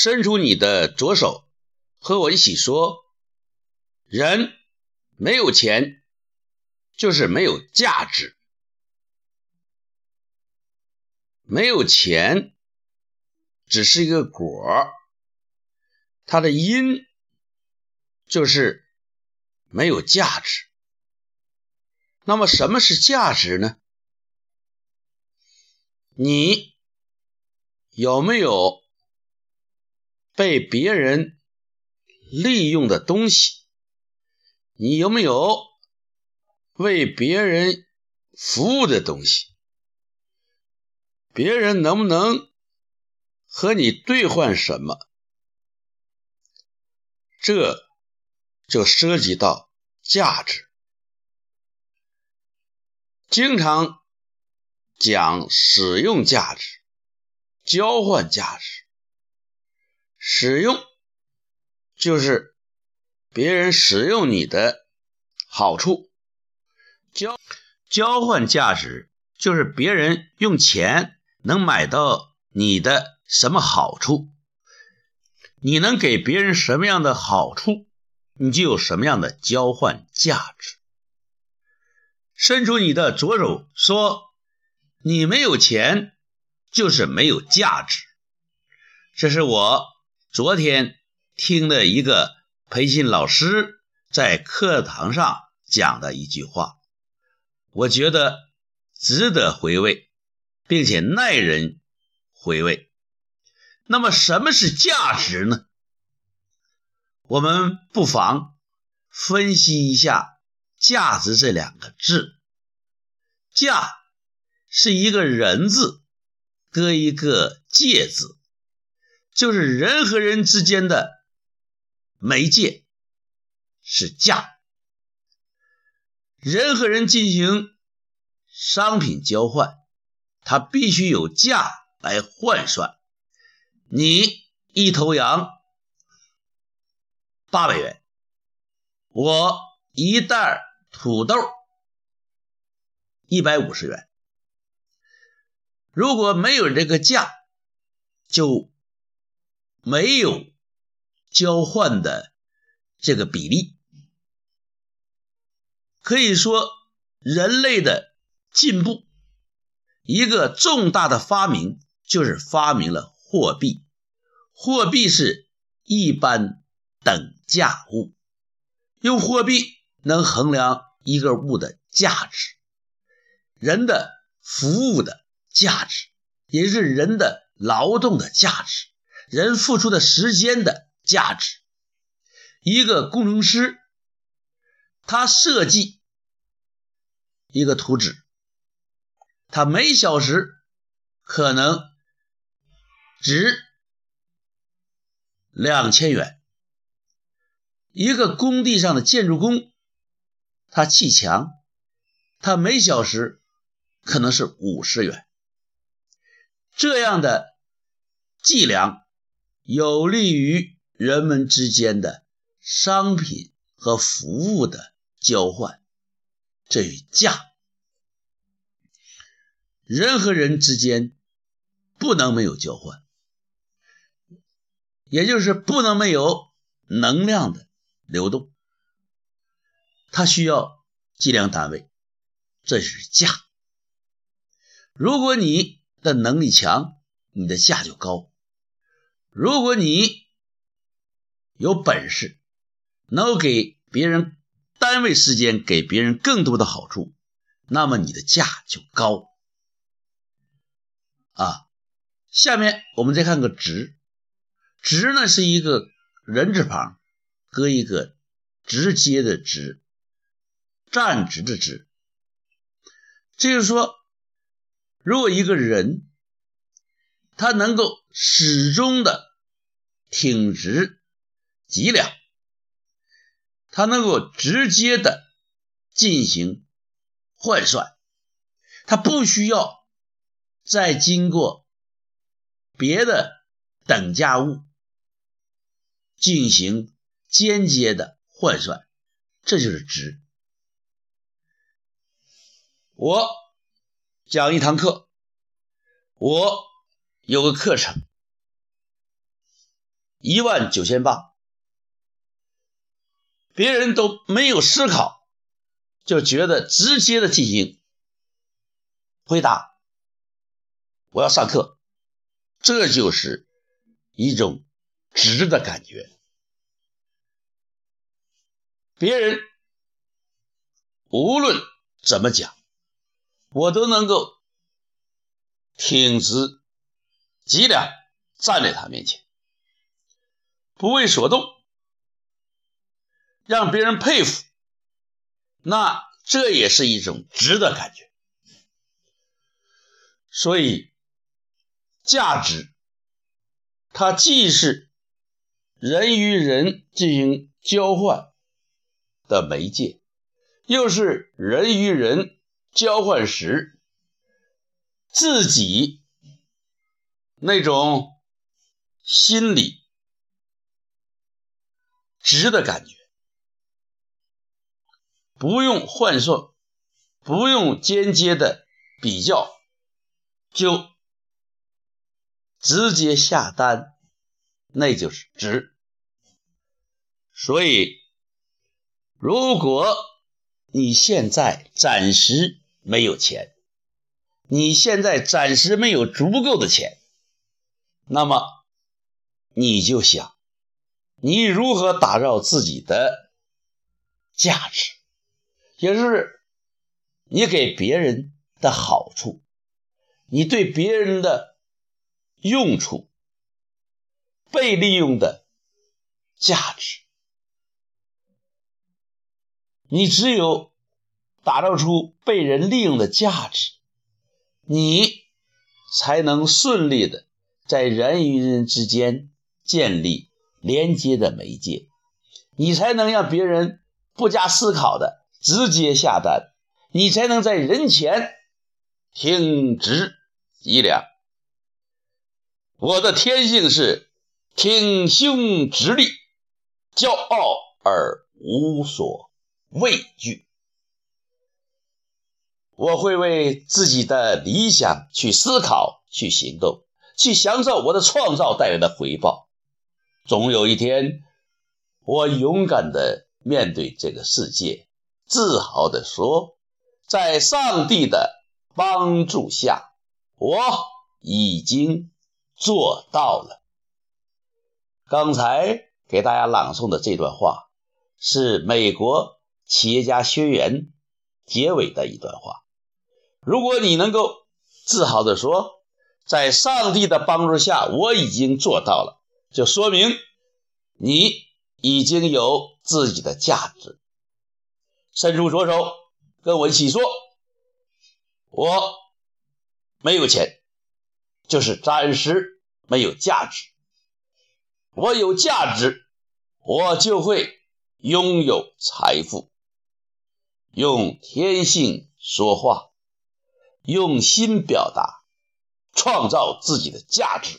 伸出你的左手，和我一起说：人没有钱，就是没有价值。没有钱，只是一个果它的因就是没有价值。那么，什么是价值呢？你有没有被别人利用的东西？你有没有为别人服务的东西？别人能不能和你兑换什么？这就涉及到价值。经常讲使用价值、交换价值。使用就是别人使用你的好处，交交换价值就是别人用钱。能买到你的什么好处？你能给别人什么样的好处，你就有什么样的交换价值。伸出你的左手，说：“你没有钱，就是没有价值。”这是我昨天听的一个培训老师在课堂上讲的一句话，我觉得值得回味。并且耐人回味。那么，什么是价值呢？我们不妨分析一下“价值”这两个字。“价”是一个人字搁一个“介”字，就是人和人之间的媒介是价。人和人进行商品交换。它必须有价来换算。你一头羊八百元，我一袋土豆一百五十元。如果没有这个价，就没有交换的这个比例。可以说，人类的进步。一个重大的发明就是发明了货币。货币是一般等价物，用货币能衡量一个物的价值，人的服务的价值，也是人的劳动的价值，人付出的时间的价值。一个工程师，他设计一个图纸。他每小时可能值两千元。一个工地上的建筑工，他砌墙，他每小时可能是五十元。这样的计量有利于人们之间的商品和服务的交换，这与价。人和人之间不能没有交换，也就是不能没有能量的流动，它需要计量单位，这是价。如果你的能力强，你的价就高；如果你有本事，能给别人单位时间给别人更多的好处，那么你的价就高。啊，下面我们再看个“直”，“直”呢是一个人字旁，搁一个直接的“直”，站直的“直”。这就是说，如果一个人他能够始终的挺直脊梁，他能够直接的进行换算，他不需要。再经过别的等价物进行间接的换算，这就是值。我讲一堂课，我有个课程，一万九千八，别人都没有思考，就觉得直接的进行回答。我要上课，这就是一种直的感觉。别人无论怎么讲，我都能够挺直脊梁站在他面前，不为所动，让别人佩服。那这也是一种值的感觉。所以。价值，它既是人与人进行交换的媒介，又是人与人交换时自己那种心理值的感觉。不用换算，不用间接的比较，就。直接下单，那就是值。所以，如果你现在暂时没有钱，你现在暂时没有足够的钱，那么你就想，你如何打造自己的价值，也是你给别人的好处，你对别人的。用处，被利用的价值，你只有打造出被人利用的价值，你才能顺利的在人与人之间建立连接的媒介，你才能让别人不加思考的直接下单，你才能在人前挺直脊梁。我的天性是挺胸直立，骄傲而无所畏惧。我会为自己的理想去思考、去行动、去享受我的创造带来的回报。总有一天，我勇敢的面对这个世界，自豪的说：“在上帝的帮助下，我已经。”做到了。刚才给大家朗诵的这段话，是美国企业家学员结尾的一段话。如果你能够自豪地说，在上帝的帮助下，我已经做到了，就说明你已经有自己的价值。伸出左手，跟我一起说：“我没有钱。”就是暂时没有价值，我有价值，我就会拥有财富。用天性说话，用心表达，创造自己的价值。